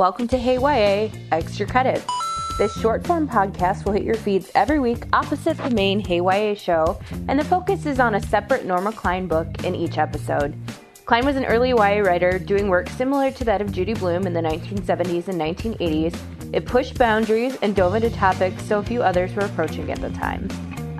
Welcome to Hey YA Extra Credits. This short form podcast will hit your feeds every week opposite the main Hey YA show, and the focus is on a separate Norma Klein book in each episode. Klein was an early YA writer doing work similar to that of Judy Blume in the 1970s and 1980s. It pushed boundaries and dove into topics so few others were approaching at the time.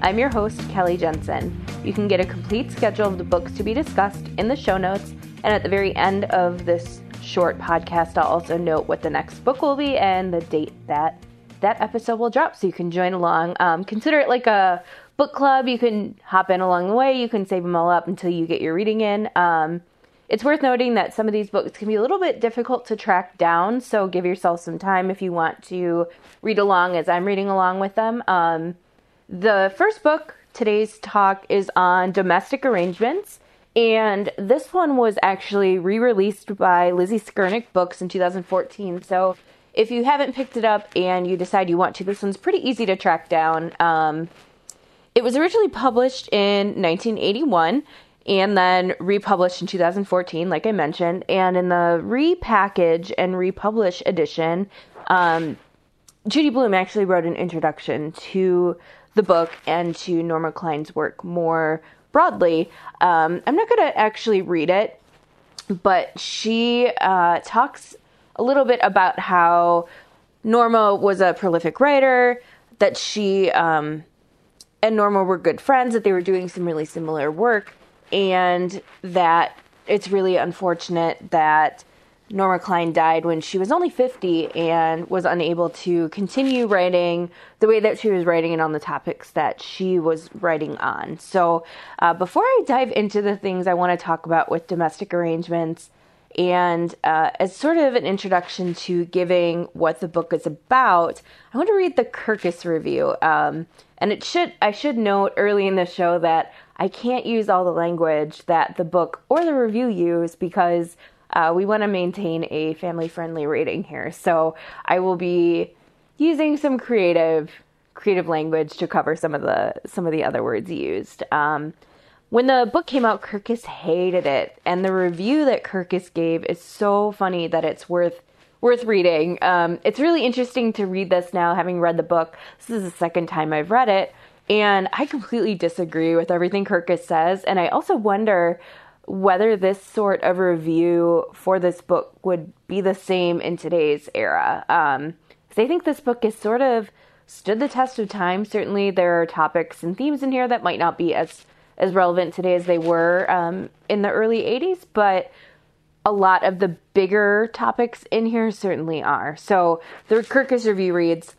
I'm your host, Kelly Jensen. You can get a complete schedule of the books to be discussed in the show notes, and at the very end of this short podcast, I'll also note what the next book will be and the date that that episode will drop so you can join along. Um, consider it like a book club. You can hop in along the way. You can save them all up until you get your reading in. Um, it's worth noting that some of these books can be a little bit difficult to track down, so give yourself some time if you want to read along as I'm reading along with them. Um, the first book, today's talk, is on domestic arrangements. And this one was actually re released by Lizzie Skurnick Books in 2014. So if you haven't picked it up and you decide you want to, this one's pretty easy to track down. Um, it was originally published in 1981 and then republished in 2014, like I mentioned. And in the repackage and republish edition, um, Judy Blume actually wrote an introduction to the book and to Norma Klein's work more broadly. Um, I'm not going to actually read it, but she uh, talks a little bit about how Norma was a prolific writer, that she um, and Norma were good friends, that they were doing some really similar work, and that it's really unfortunate that Norma Klein died when she was only 50 and was unable to continue writing the way that she was writing and on the topics that she was writing on. So, uh, before I dive into the things I want to talk about with domestic arrangements, and uh, as sort of an introduction to giving what the book is about, I want to read the Kirkus review. Um, and it should I should note early in the show that I can't use all the language that the book or the review use because uh, we want to maintain a family friendly rating here. So I will be using some creative creative language to cover some of the some of the other words used. Um, when the book came out, Kirkus hated it, and the review that Kirkus gave is so funny that it's worth worth reading. Um, it's really interesting to read this now, having read the book. This is the second time I've read it, and I completely disagree with everything Kirkus says, and I also wonder whether this sort of review for this book would be the same in today's era. Um, I think this book has sort of stood the test of time. Certainly, there are topics and themes in here that might not be as as relevant today as they were um, in the early '80s, but a lot of the bigger topics in here certainly are. So the Kirkus review reads.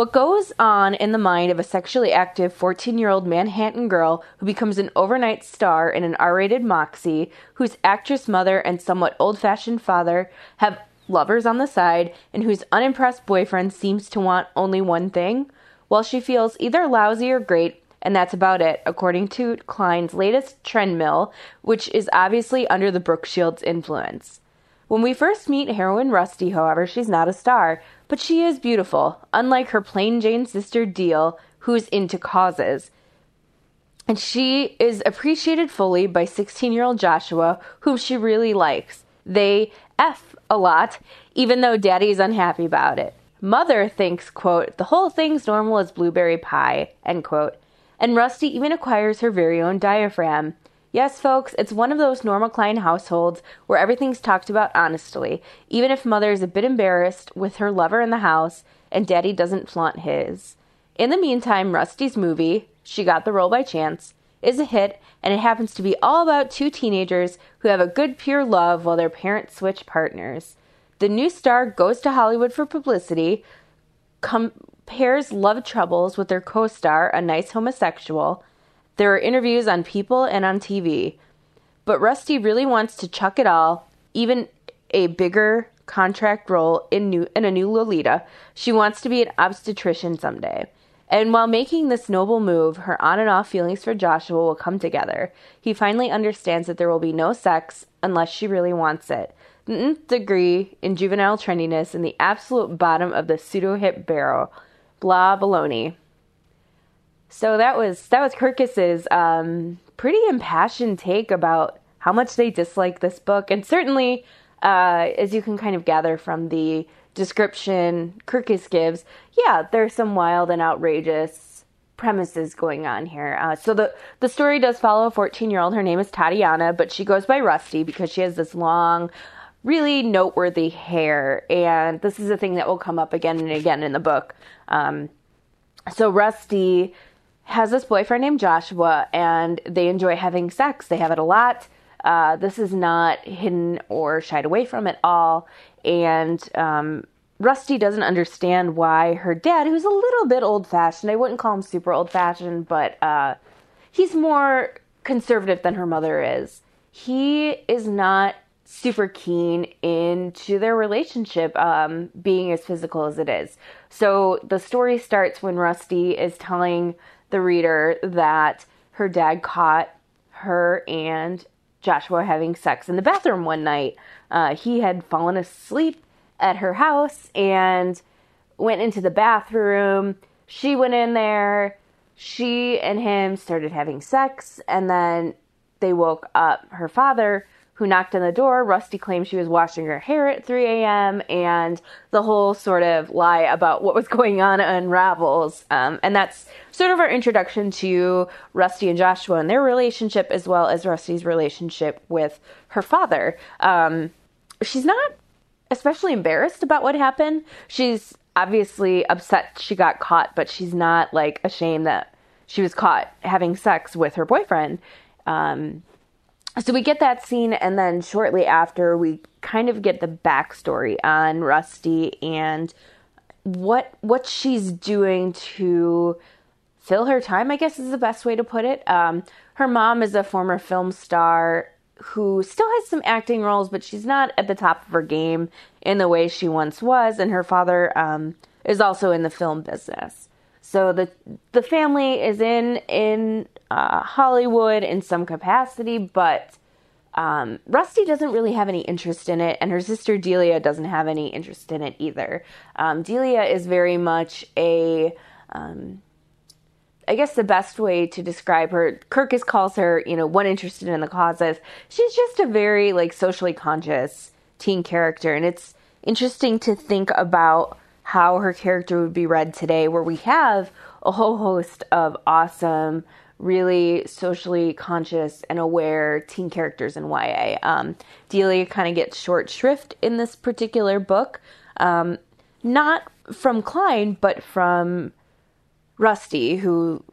What goes on in the mind of a sexually active 14 year old Manhattan girl who becomes an overnight star in an R rated Moxie, whose actress mother and somewhat old fashioned father have lovers on the side, and whose unimpressed boyfriend seems to want only one thing? Well, she feels either lousy or great, and that's about it, according to Klein's latest trend mill, which is obviously under the Brooke Shields influence. When we first meet heroine Rusty, however, she's not a star, but she is beautiful, unlike her plain Jane sister Deal, who's into causes. And she is appreciated fully by 16 year old Joshua, whom she really likes. They F a lot, even though daddy's unhappy about it. Mother thinks, quote, the whole thing's normal as blueberry pie, end quote. And Rusty even acquires her very own diaphragm. Yes, folks, it's one of those normal Klein households where everything's talked about honestly, even if mother is a bit embarrassed with her lover in the house and daddy doesn't flaunt his. In the meantime, Rusty's movie, She Got the Role by Chance, is a hit, and it happens to be all about two teenagers who have a good, pure love while their parents switch partners. The new star goes to Hollywood for publicity, compares love troubles with their co star, a nice homosexual. There are interviews on People and on TV. But Rusty really wants to chuck it all, even a bigger contract role in new in a new Lolita. She wants to be an obstetrician someday. And while making this noble move, her on and off feelings for Joshua will come together. He finally understands that there will be no sex unless she really wants it. The nth degree in juvenile trendiness and the absolute bottom of the pseudo hip barrel. Blah baloney. So that was that was Kirkus's um, pretty impassioned take about how much they dislike this book, and certainly, uh, as you can kind of gather from the description Kirkus gives, yeah, there's some wild and outrageous premises going on here. Uh, so the the story does follow a 14 year old. Her name is Tatiana, but she goes by Rusty because she has this long, really noteworthy hair, and this is a thing that will come up again and again in the book. Um, so Rusty has this boyfriend named Joshua, and they enjoy having sex. They have it a lot. Uh, this is not hidden or shied away from at all. And um, Rusty doesn't understand why her dad, who's a little bit old fashioned, I wouldn't call him super old fashioned, but uh, he's more conservative than her mother is. He is not super keen into their relationship um, being as physical as it is. So the story starts when Rusty is telling the reader that her dad caught her and Joshua having sex in the bathroom one night. Uh, he had fallen asleep at her house and went into the bathroom. She went in there. She and him started having sex, and then they woke up her father, who knocked on the door. Rusty claimed she was washing her hair at 3 a.m., and the whole sort of lie about what was going on unravels. Um, and that's sort of our introduction to Rusty and Joshua and their relationship, as well as Rusty's relationship with her father. Um, she's not especially embarrassed about what happened. She's obviously upset she got caught, but she's not like ashamed that she was caught having sex with her boyfriend. Um, so we get that scene, and then shortly after, we kind of get the backstory on Rusty and what what she's doing to fill her time. I guess is the best way to put it. Um, her mom is a former film star who still has some acting roles, but she's not at the top of her game in the way she once was. And her father um, is also in the film business. So the the family is in in uh, Hollywood in some capacity, but um, Rusty doesn't really have any interest in it, and her sister Delia doesn't have any interest in it either. Um, Delia is very much a um, I guess the best way to describe her, Kirkus calls her, you know, one interested in the causes. She's just a very like socially conscious teen character, and it's interesting to think about how her character would be read today, where we have a whole host of awesome, really socially conscious and aware teen characters in YA. Um, Delia kind of gets short shrift in this particular book, um, not from Klein, but from Rusty, who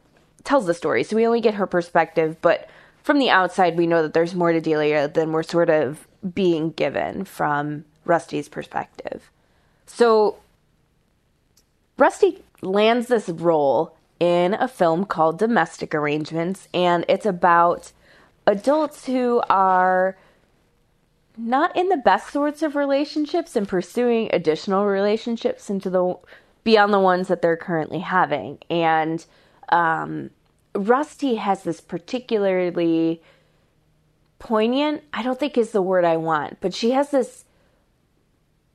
tells the story. So we only get her perspective, but from the outside, we know that there's more to Delia than we're sort of being given from Rusty's perspective. So Rusty lands this role in a film called Domestic Arrangements, and it's about adults who are not in the best sorts of relationships and pursuing additional relationships into the beyond the ones that they're currently having. And um, Rusty has this particularly poignant, I don't think is the word I want, but she has this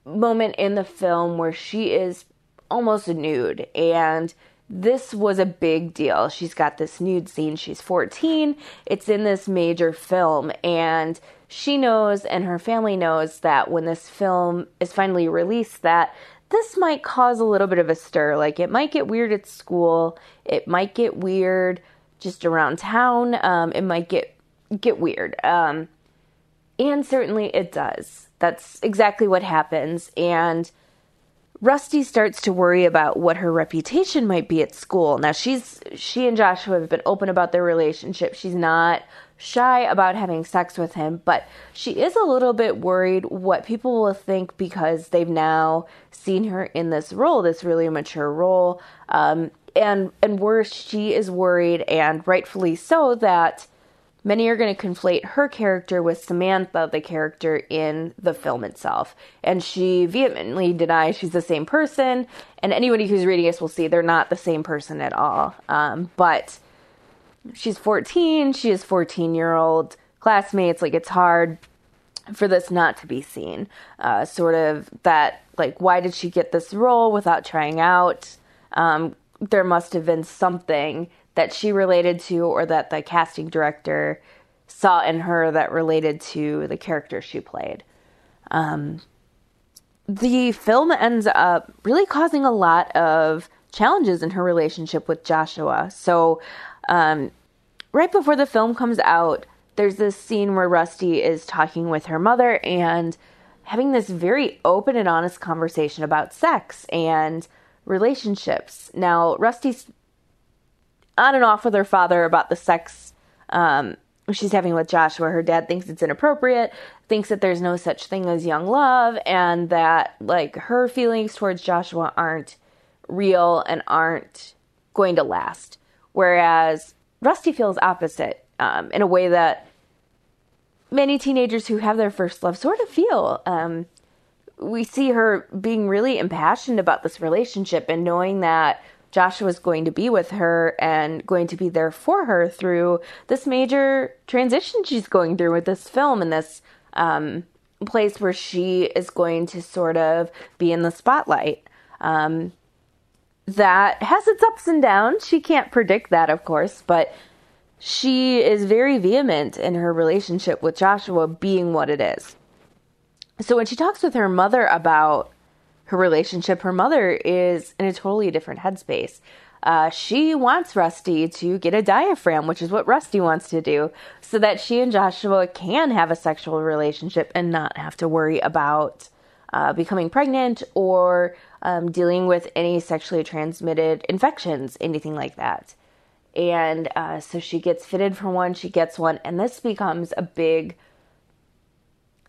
moment in the film where she is almost nude and this was a big deal. She's got this nude scene. She's 14. It's in this major film and she knows and her family knows that when this film is finally released that this might cause a little bit of a stir. Like it might get weird at school. It might get weird just around town. Um, it might get get weird. Um, and certainly it does. That's exactly what happens. And Rusty starts to worry about what her reputation might be at school. Now she's she and Joshua have been open about their relationship. She's not shy about having sex with him, but she is a little bit worried what people will think because they've now seen her in this role, this really mature role. Um, and and worse, she is worried, and rightfully so, that many are going to conflate her character with Samantha, the character in the film itself. And she vehemently denies she's the same person. And anybody who's reading this will see they're not the same person at all. Um, but she's 14, she is 14 year old classmates. Like, it's hard for this not to be seen. Uh, sort of that, like, why did she get this role without trying out? Um, there must have been something that she related to or that the casting director saw in her that related to the character she played. Um, the film ends up really causing a lot of challenges in her relationship with Joshua. So, um, right before the film comes out, there's this scene where Rusty is talking with her mother and having this very open and honest conversation about sex and relationships. Now, Rusty's on and off with her father about the sex um, she's having with Joshua. Her dad thinks it's inappropriate, thinks that there's no such thing as young love, and that like her feelings towards Joshua aren't real and aren't going to last. Whereas Rusty feels opposite um, in a way that many teenagers who have their first love sort of feel. Um, we see her being really impassioned about this relationship and knowing that Joshua's going to be with her and going to be there for her through this major transition she's going through with this film and this um, place where she is going to sort of be in the spotlight. Um, that has its ups and downs. She can't predict that, of course, but she is very vehement in her relationship with Joshua being what it is. So when she talks with her mother about her relationship, her mother is in a totally different headspace. Uh, she wants Rusty to get a diaphragm, which is what Rusty wants to do, so that she and Joshua can have a sexual relationship and not have to worry about uh, becoming pregnant or um, dealing with any sexually transmitted infections, anything like that. And uh, so she gets fitted for one, she gets one, and this becomes a big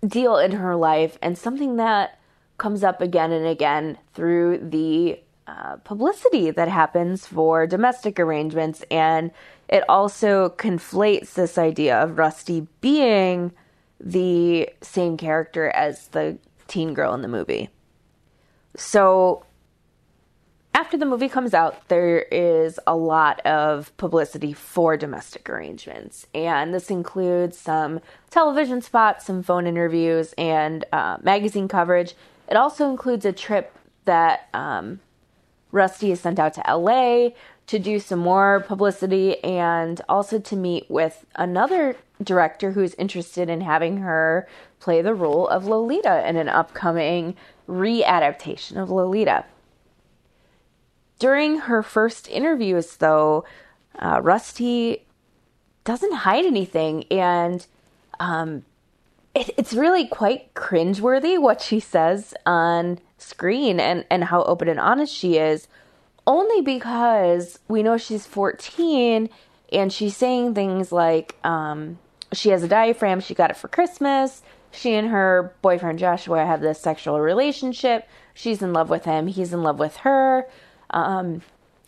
deal in her life and something that comes up again and again through the uh, publicity that happens for domestic arrangements. And it also conflates this idea of Rusty being the same character as the teen girl in the movie. So after the movie comes out, there is a lot of publicity for domestic arrangements. And this includes some television spots, some phone interviews, and uh, magazine coverage. It also includes a trip that um, Rusty is sent out to LA to do some more publicity and also to meet with another director who's interested in having her play the role of Lolita in an upcoming readaptation of Lolita. During her first interviews, though, uh, Rusty doesn't hide anything, and um, it, it's really quite cringeworthy what she says on screen and, and how open and honest she is, only because we know she's 14 and she's saying things like um, she has a diaphragm, she got it for Christmas. She and her boyfriend Joshua have this sexual relationship. She's in love with him, he's in love with her. Um,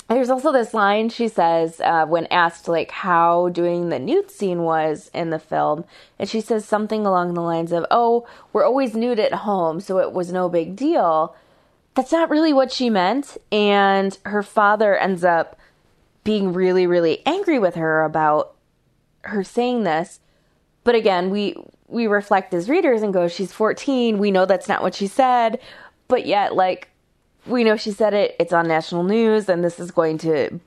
there's also this line she says uh, when asked like how doing the nude scene was in the film and she says something along the lines of oh we're always nude at home so it was no big deal. That's not really what she meant and her father ends up being really really angry with her about her saying this. But again we we reflect as readers and go she's 14 we know that's not what she said. But yet like we know she said it, it's on national news, and this is going to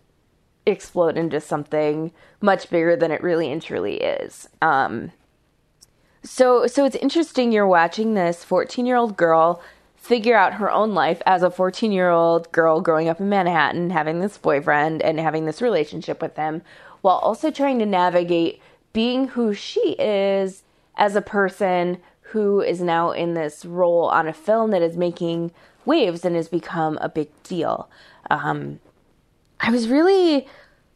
explode into something much bigger than it really and truly is. Um, so, so it's interesting you're watching this 14 year old girl figure out her own life as a 14 year old girl growing up in Manhattan, having this boyfriend and having this relationship with him, while also trying to navigate being who she is as a person who is now in this role on a film that is making waves and has become a big deal. Um, I was really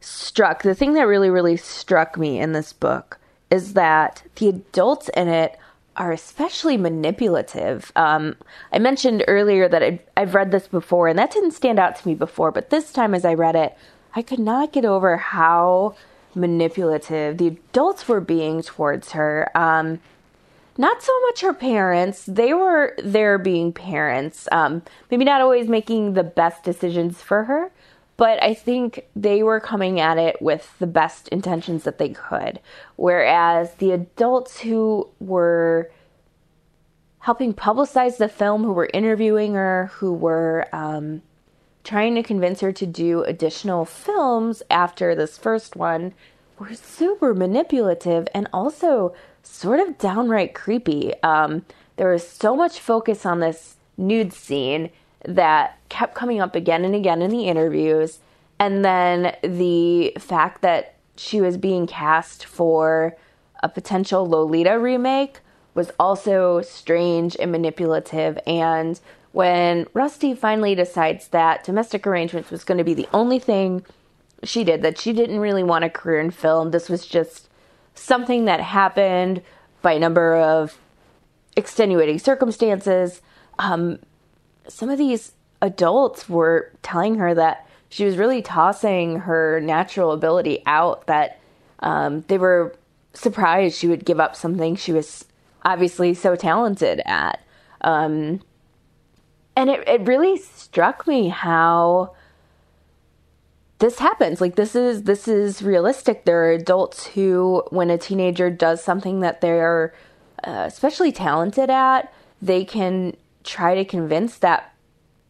struck. The thing that really, really struck me in this book is that the adults in it are especially manipulative. Um, I mentioned earlier that I've, I've read this before, and that didn't stand out to me before, but this time as I read it, I could not get over how manipulative the adults were being towards her. Um, not so much her parents. They were there being parents. Um, maybe not always making the best decisions for her, but I think they were coming at it with the best intentions that they could. Whereas the adults who were helping publicize the film, who were interviewing her, who were um, trying to convince her to do additional films after this first one, were super manipulative and also sort of downright creepy. Um, there was so much focus on this nude scene that kept coming up again and again in the interviews. And then the fact that she was being cast for a potential Lolita remake was also strange and manipulative. And when Rusty finally decides that domestic arrangements was going to be the only thing she did, that she didn't really want a career in film, this was just something that happened by a number of extenuating circumstances. Um, some of these adults were telling her that she was really tossing her natural ability out, that um, they were surprised she would give up something she was obviously so talented at. Um, and it, it really struck me how this happens. Like this is this is realistic. There are adults who when a teenager does something that they're uh, especially talented at they can try to convince that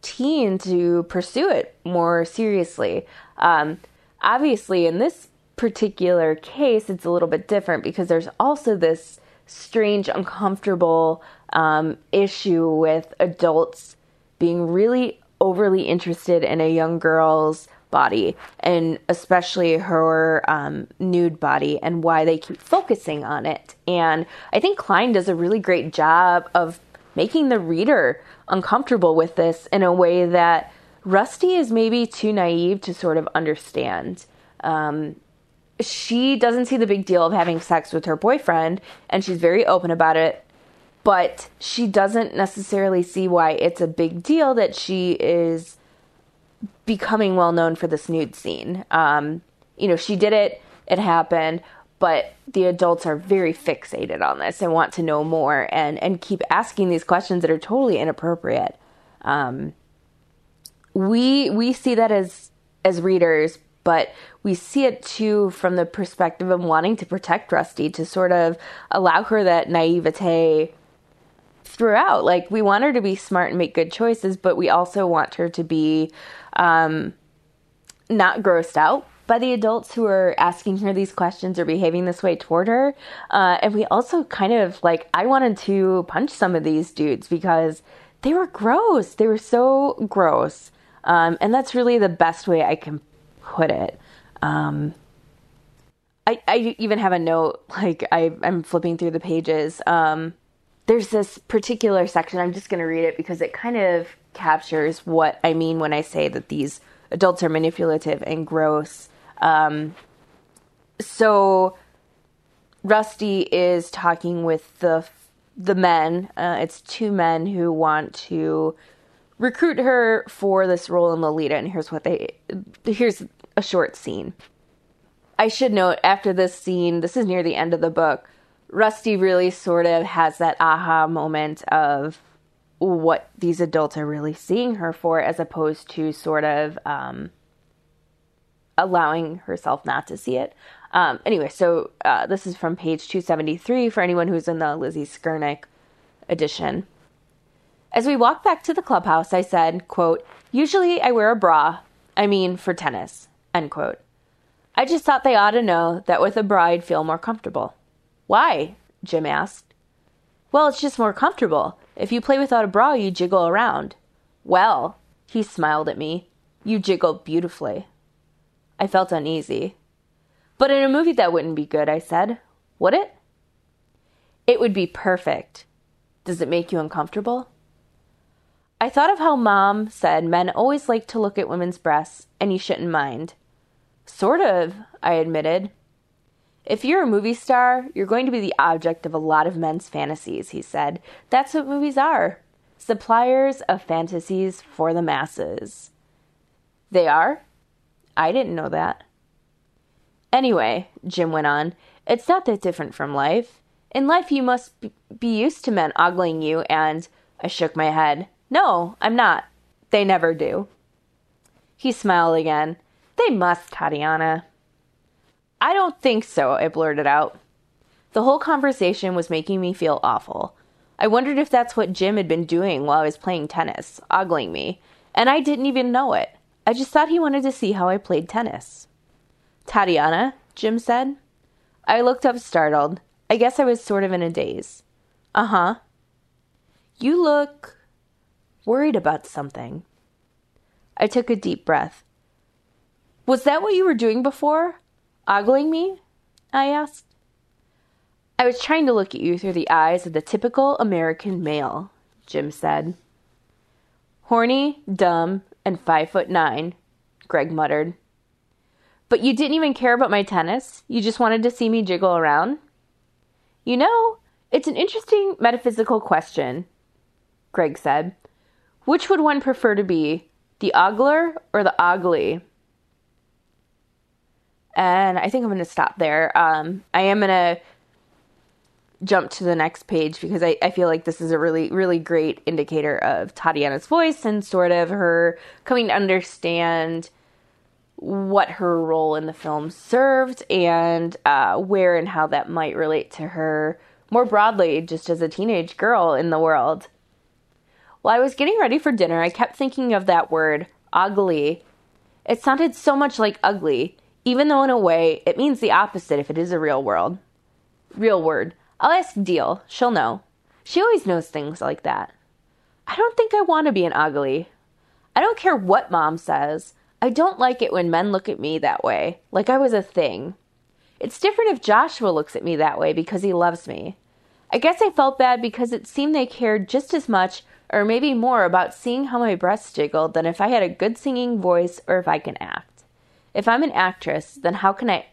teen to pursue it more seriously. Um, obviously in this particular case it's a little bit different because there's also this strange uncomfortable um, issue with adults being really overly interested in a young girl's body and especially her um, nude body and why they keep focusing on it. And I think Klein does a really great job of making the reader uncomfortable with this in a way that Rusty is maybe too naive to sort of understand. Um, she doesn't see the big deal of having sex with her boyfriend, and she's very open about it. But she doesn't necessarily see why it's a big deal that she is becoming well known for this nude scene. Um, you know, she did it, it happened, but the adults are very fixated on this and want to know more and, and keep asking these questions that are totally inappropriate. Um, we we see that as as readers, but we see it too from the perspective of wanting to protect Rusty to sort of allow her that naivete throughout. Like we want her to be smart and make good choices, but we also want her to be um, not grossed out by the adults who are asking her these questions or behaving this way toward her. Uh, and we also kind of like, I wanted to punch some of these dudes because they were gross. They were so gross. Um, and that's really the best way I can put it. Um, I, I even have a note, like I, I'm flipping through the pages. Um, there's this particular section, I'm just going to read it because it kind of captures what I mean when I say that these adults are manipulative and gross. Um, so Rusty is talking with the the men. Uh, it's two men who want to recruit her for this role in Lolita, and here's what they. Here's a short scene. I should note after this scene, this is near the end of the book. Rusty really sort of has that aha moment of what these adults are really seeing her for, as opposed to sort of um, allowing herself not to see it. Um, anyway, so uh, this is from page 273 for anyone who's in the Lizzie Skurnick edition. As we walked back to the clubhouse, I said, quote, Usually I wear a bra. I mean, for tennis. End quote. I just thought they ought to know that with a bra I'd feel more comfortable. Why? Jim asked. Well, it's just more comfortable. If you play without a bra, you jiggle around. Well, he smiled at me. You jiggle beautifully. I felt uneasy. But in a movie, that wouldn't be good, I said. Would it? It would be perfect. Does it make you uncomfortable? I thought of how mom said men always like to look at women's breasts and you shouldn't mind. Sort of, I admitted. If you're a movie star, you're going to be the object of a lot of men's fantasies, he said. That's what movies are suppliers of fantasies for the masses. They are? I didn't know that. Anyway, Jim went on, it's not that different from life. In life, you must be used to men ogling you, and I shook my head. No, I'm not. They never do. He smiled again. They must, Tatiana. I don't think so, I blurted out. The whole conversation was making me feel awful. I wondered if that's what Jim had been doing while I was playing tennis, ogling me, and I didn't even know it. I just thought he wanted to see how I played tennis. Tatiana, Jim said. I looked up startled. I guess I was sort of in a daze. Uh huh. You look worried about something. I took a deep breath. Was that what you were doing before? Ogling me? I asked. I was trying to look at you through the eyes of the typical American male, Jim said. Horny, dumb, and five foot nine, Greg muttered. But you didn't even care about my tennis? You just wanted to see me jiggle around? You know, it's an interesting metaphysical question, Greg said. Which would one prefer to be, the ogler or the oglee? And I think I'm going to stop there. Um, I am going to jump to the next page because I, I feel like this is a really, really great indicator of Tatiana's voice and sort of her coming to understand what her role in the film served and uh, where and how that might relate to her more broadly, just as a teenage girl in the world. While I was getting ready for dinner, I kept thinking of that word, oglee. It sounded so much like ugly, even though in a way it means the opposite if it is a real world. Real word. I'll ask Deal. She'll know. She always knows things like that. I don't think I want to be an ugly. I don't care what mom says. I don't like it when men look at me that way, like I was a thing. It's different if Joshua looks at me that way because he loves me. I guess I felt bad because it seemed they cared just as much or maybe more about seeing how my breasts jiggled than if I had a good singing voice or if I can act. If I'm an actress, then how can I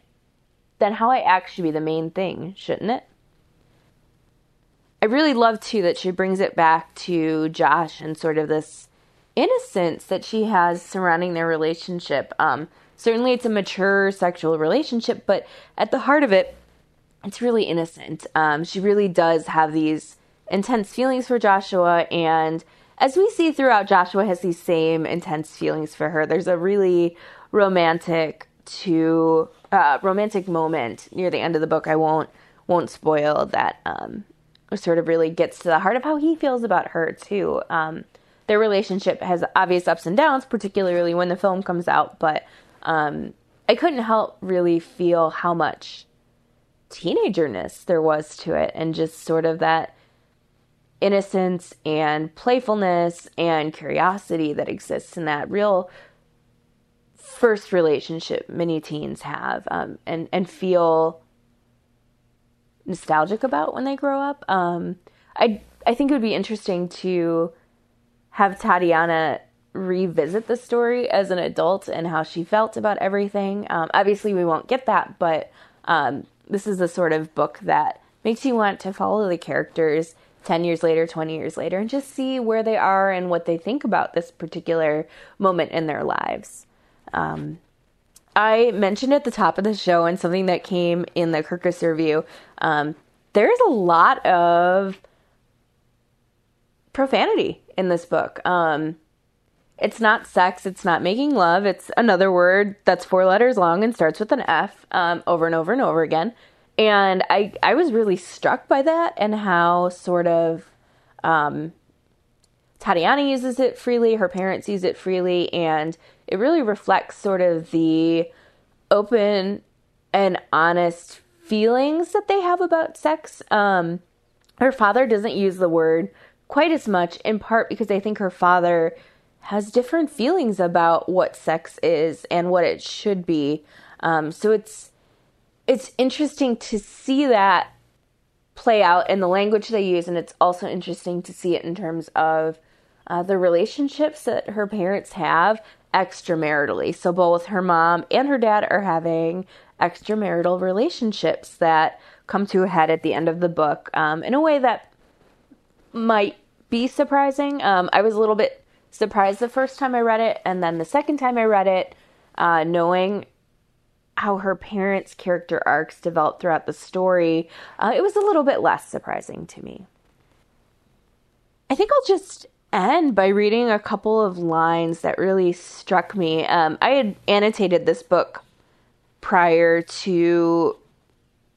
then how I act should be the main thing, shouldn't it? I really love too that she brings it back to Josh and sort of this innocence that she has surrounding their relationship. Um, certainly, it's a mature sexual relationship, but at the heart of it, it's really innocent. Um, she really does have these intense feelings for Joshua, and as we see throughout, Joshua has these same intense feelings for her. There's a really romantic to uh, romantic moment near the end of the book. I won't won't spoil that. Um, sort of really gets to the heart of how he feels about her too. Um, their relationship has obvious ups and downs, particularly when the film comes out. But um, I couldn't help really feel how much teenagerness there was to it, and just sort of that innocence and playfulness and curiosity that exists in that real first relationship many teens have um, and and feel nostalgic about when they grow up. Um, I I think it would be interesting to have Tatiana revisit the story as an adult and how she felt about everything. Um, obviously, we won't get that, but um, this is the sort of book that makes you want to follow the characters 10 years later, 20 years later, and just see where they are and what they think about this particular moment in their lives. Um, I mentioned at the top of the show and something that came in the Kirkus review. Um, there's a lot of profanity in this book. Um, it's not sex, it's not making love, it's another word that's four letters long and starts with an F um, over and over and over again. And I, I was really struck by that and how sort of um, Tatiana uses it freely, her parents use it freely, and it really reflects sort of the open and honest feelings that they have about sex. Um, her father doesn't use the word quite as much, in part because I think her father has different feelings about what sex is and what it should be. Um, so it's it's interesting to see that play out in the language they use, and it's also interesting to see it in terms of uh, the relationships that her parents have extramaritally. So both her mom and her dad are having extramarital relationships that come to a head at the end of the book um, in a way that might be surprising. Um, I was a little bit surprised the first time I read it, and then the second time I read it, uh, knowing how her parents' character arcs developed throughout the story, uh, it was a little bit less surprising to me. I think I'll just end by reading a couple of lines that really struck me. Um, I had annotated this book prior to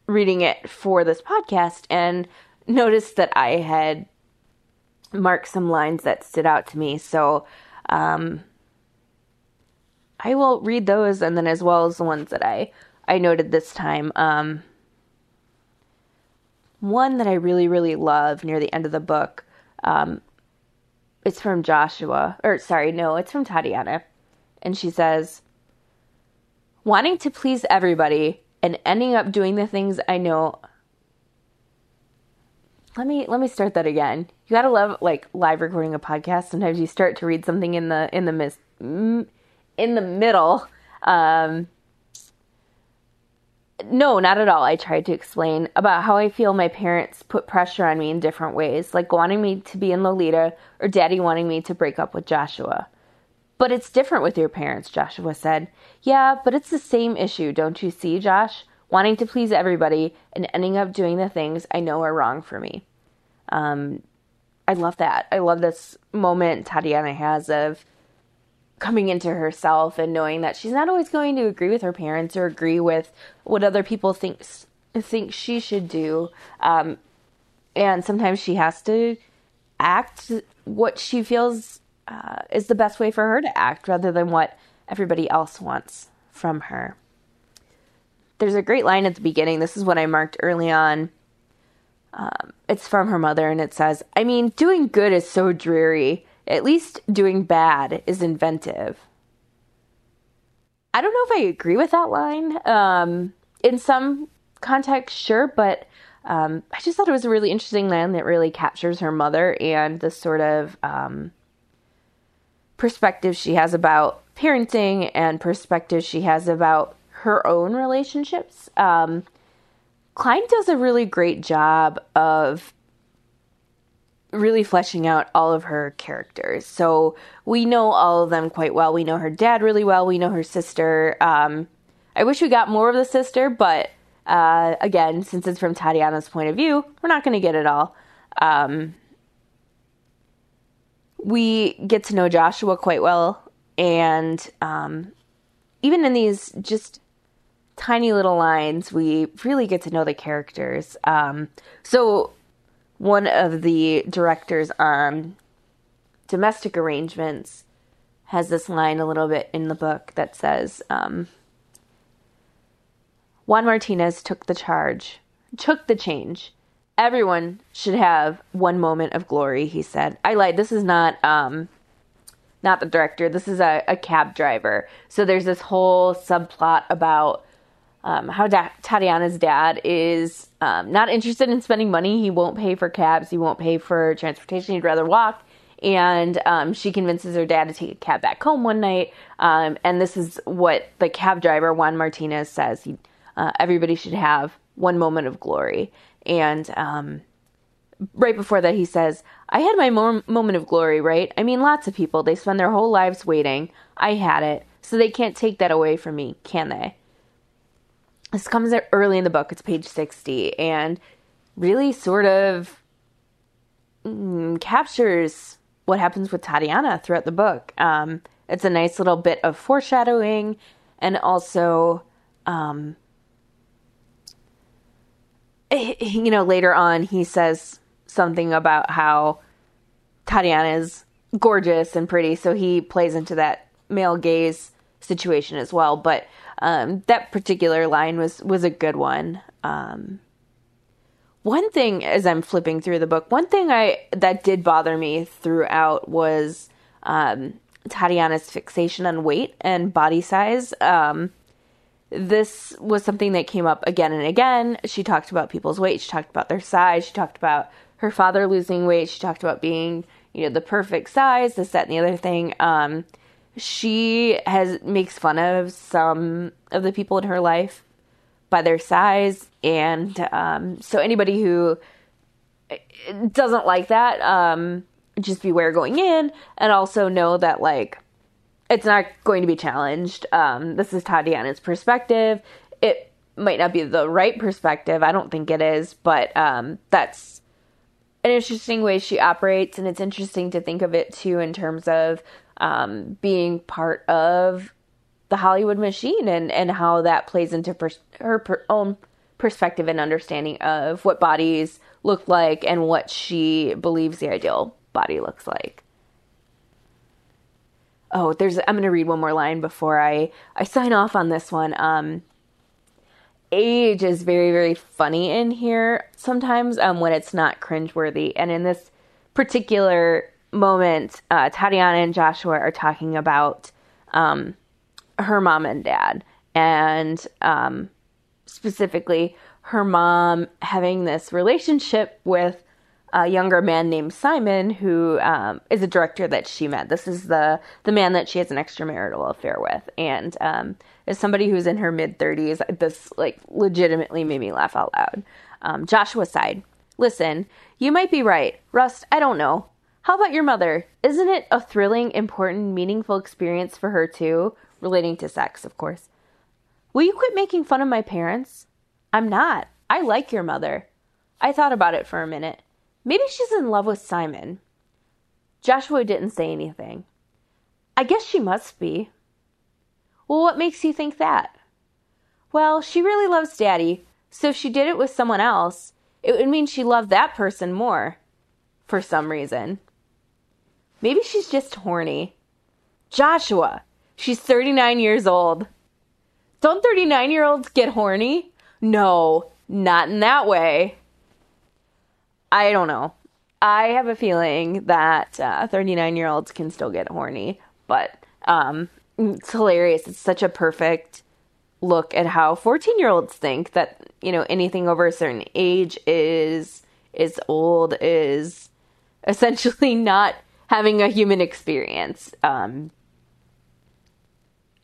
reading it for this podcast and noticed that I had marked some lines that stood out to me. So um, I will read those and then as well as the ones that I, I noted this time. Um, one that I really, really love near the end of the book. Um, it's from Joshua, or sorry, no, it's from Tatiana. And she says, wanting to please everybody and ending up doing the things I know. Let me let me start that again. You gotta love like live recording a podcast. Sometimes you start to read something in the in the mis in the middle. Um, no, not at all. I tried to explain about how I feel my parents put pressure on me in different ways, like wanting me to be in Lolita or daddy wanting me to break up with Joshua. But it's different with your parents, Joshua said. Yeah, but it's the same issue, don't you see, Josh? Wanting to please everybody and ending up doing the things I know are wrong for me. Um, I love that. I love this moment Tatiana has of coming into herself and knowing that she's not always going to agree with her parents or agree with what other people thinks think she should do. Um, and sometimes she has to act what she feels uh, is the best way for her to act rather than what everybody else wants from her. There's a great line at the beginning. This is what I marked early on. Um, it's from her mother, and it says, I mean, doing good is so dreary. At least doing bad is inventive. I don't know if I agree with that line. Um, in some context, sure, but um, I just thought it was a really interesting line that really captures her mother and the sort of um, perspective she has about parenting and perspective she has about her own relationships. Um, Klein does a really great job of really fleshing out all of her characters. So we know all of them quite well. We know her dad really well. We know her sister. Um, I wish we got more of the sister, but uh, again, since it's from Tatiana's point of view, we're not going to get it all. Um, we get to know Joshua quite well, and um, even in these just tiny little lines, we really get to know the characters. Um, so, one of the directors on domestic arrangements has this line a little bit in the book that says, um, Juan Martinez took the charge, took the change everyone should have one moment of glory, he said. I lied. This is not um not the director. This is a, a cab driver. So there's this whole subplot about um, how da- Tatiana's dad is um, not interested in spending money. He won't pay for cabs. He won't pay for transportation. He'd rather walk. And um, she convinces her dad to take a cab back home one night. Um, and this is what the cab driver Juan Martinez says. He, uh, everybody should have one moment of glory. And um, right before that, he says, I had my moment of glory, right? I mean, lots of people, they spend their whole lives waiting. I had it. So they can't take that away from me, can they? This comes early in the book. It's page 60 and really sort of mm, captures what happens with Tatiana throughout the book. Um, it's a nice little bit of foreshadowing and also um, you know, later on, he says something about how Tatiana is gorgeous and pretty, so he plays into that male gaze situation as well. But um, that particular line was was a good one. Um, one thing, as I'm flipping through the book, one thing I that did bother me throughout was um, Tatiana's fixation on weight and body size. Um, this was something that came up again and again. She talked about people's weight, she talked about their size, she talked about her father losing weight, she talked about being, you know, the perfect size, this, that, and the other thing. Um, she has makes fun of some of the people in her life by their size, and um, so anybody who doesn't like that, um, just beware going in, and also know that like it's not going to be challenged. Um, this is Tatiana's perspective. It might not be the right perspective. I don't think it is, but um, that's an interesting way she operates, and it's interesting to think of it too in terms of um, being part of the Hollywood machine and and how that plays into pers- her per- own perspective and understanding of what bodies look like and what she believes the ideal body looks like. Oh, there's I'm going to read one more line before I I sign off on this one. Um age is very very funny in here sometimes um when it's not cringeworthy and in this particular moment uh Tatiana and Joshua are talking about um her mom and dad and um specifically her mom having this relationship with a younger man named Simon, who um, is a director that she met. This is the the man that she has an extramarital affair with, and um, as somebody who's in her mid thirties, this like legitimately made me laugh out loud. Um, Joshua sighed. Listen, you might be right, Rust. I don't know. How about your mother? Isn't it a thrilling, important, meaningful experience for her too? Relating to sex, of course. Will you quit making fun of my parents? I'm not. I like your mother. I thought about it for a minute. Maybe she's in love with Simon. Joshua didn't say anything. I guess she must be. Well, what makes you think that? Well, she really loves Daddy, so if she did it with someone else, it would mean she loved that person more. For some reason. Maybe she's just horny. Joshua, she's 39 years old. Don't 39 year olds get horny? No, not in that way. I don't know. I have a feeling that 39 uh, year olds can still get horny, but um, it's hilarious. It's such a perfect look at how 14 year olds think that, you know, anything over a certain age is is old, is essentially not having a human experience. Um,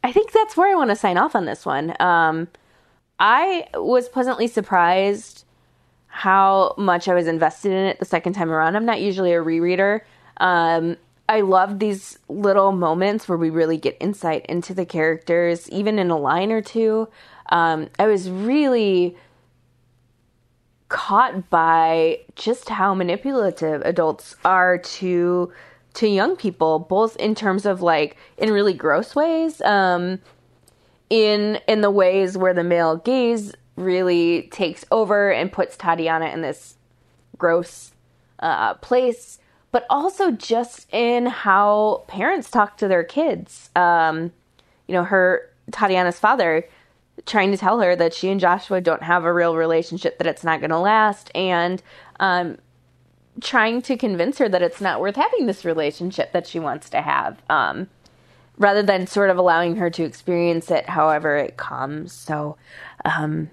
I think that's where I want to sign off on this one. Um, I was pleasantly surprised how much I was invested in it the second time around. I'm not usually a rereader. Um, I love these little moments where we really get insight into the characters, even in a line or two. Um, I was really caught by just how manipulative adults are to to young people, both in terms of like in really gross ways. Um, in in the ways where the male gaze really takes over and puts Tatiana in this gross uh, place, but also just in how parents talk to their kids. Um, you know, her Tatiana's father trying to tell her that she and Joshua don't have a real relationship, that it's not going to last, and um, trying to convince her that it's not worth having this relationship that she wants to have. Um, rather than sort of allowing her to experience it however it comes. So, um,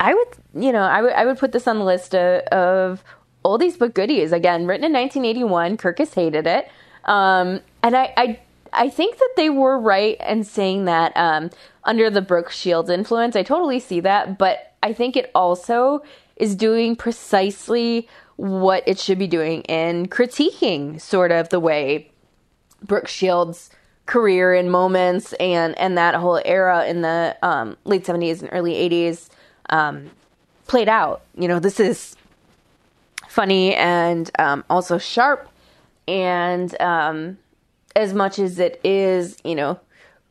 I would, you know, I would, I would put this on the list of, of oldies but goodies. Again, written in 1981, Kirkus hated it, um, and I, I, I think that they were right in saying that um, under the Brooke Shields influence. I totally see that, but I think it also is doing precisely what it should be doing in critiquing sort of the way Brooke Shields career and moments and and that whole era in the um, late 70s and early 80s um, played out. You know this is funny and um, also sharp and um, as much as it is you know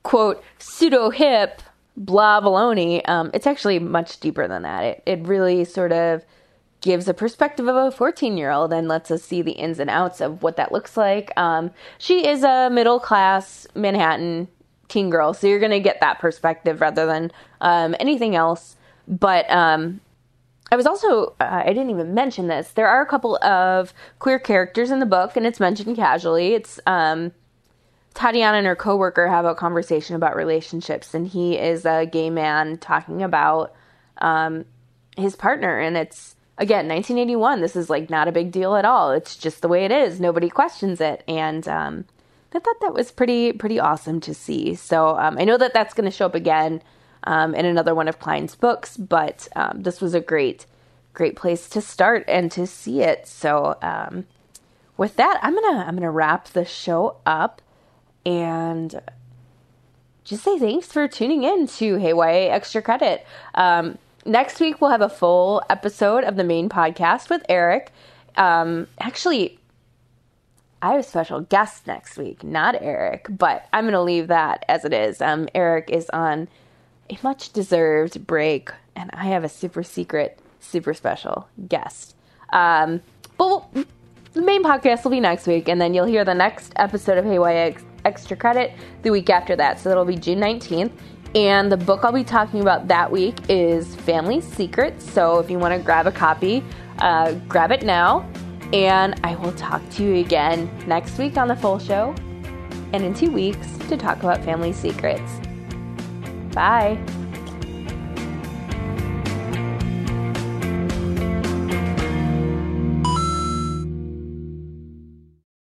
quote pseudo hip blah baloney um, it's actually much deeper than that. It, it really sort of gives a perspective of a 14 year old and lets us see the ins and outs of what that looks like. Um, she is a middle class Manhattan teen girl, so you're going to get that perspective rather than um, anything else. But um, I was also, uh, I didn't even mention this. There are a couple of queer characters in the book, and it's mentioned casually. It's um, Tatiana and her coworker have a conversation about relationships, and he is a gay man talking about um, his partner, and it's again 1981 this is like not a big deal at all it's just the way it is nobody questions it and um, I thought that was pretty pretty awesome to see. So um, I know that that's going to show up again um, in another one of Klein's books, but um, this was a great great place to start and to see it. So um, with that, I'm gonna I'm gonna wrap the show up and just say thanks for tuning in to Hey YA Extra Credit. Um, next week we'll have a full episode of the main podcast with Eric. Um, actually, I have a special guest next week, not Eric, but I'm going to leave that as it is. Um, Eric is on a much deserved break, and I have a super secret, super special guest. Um, but we'll, the main podcast will be next week, and then you'll hear the next episode of Hey YA Extra Credit the week after that. So that'll be June 19th. And the book I'll be talking about that week is Family Secrets. So if you want to grab a copy, uh, grab it now. And I will talk to you again next week on the full show and in two weeks to talk about family secrets. Bye.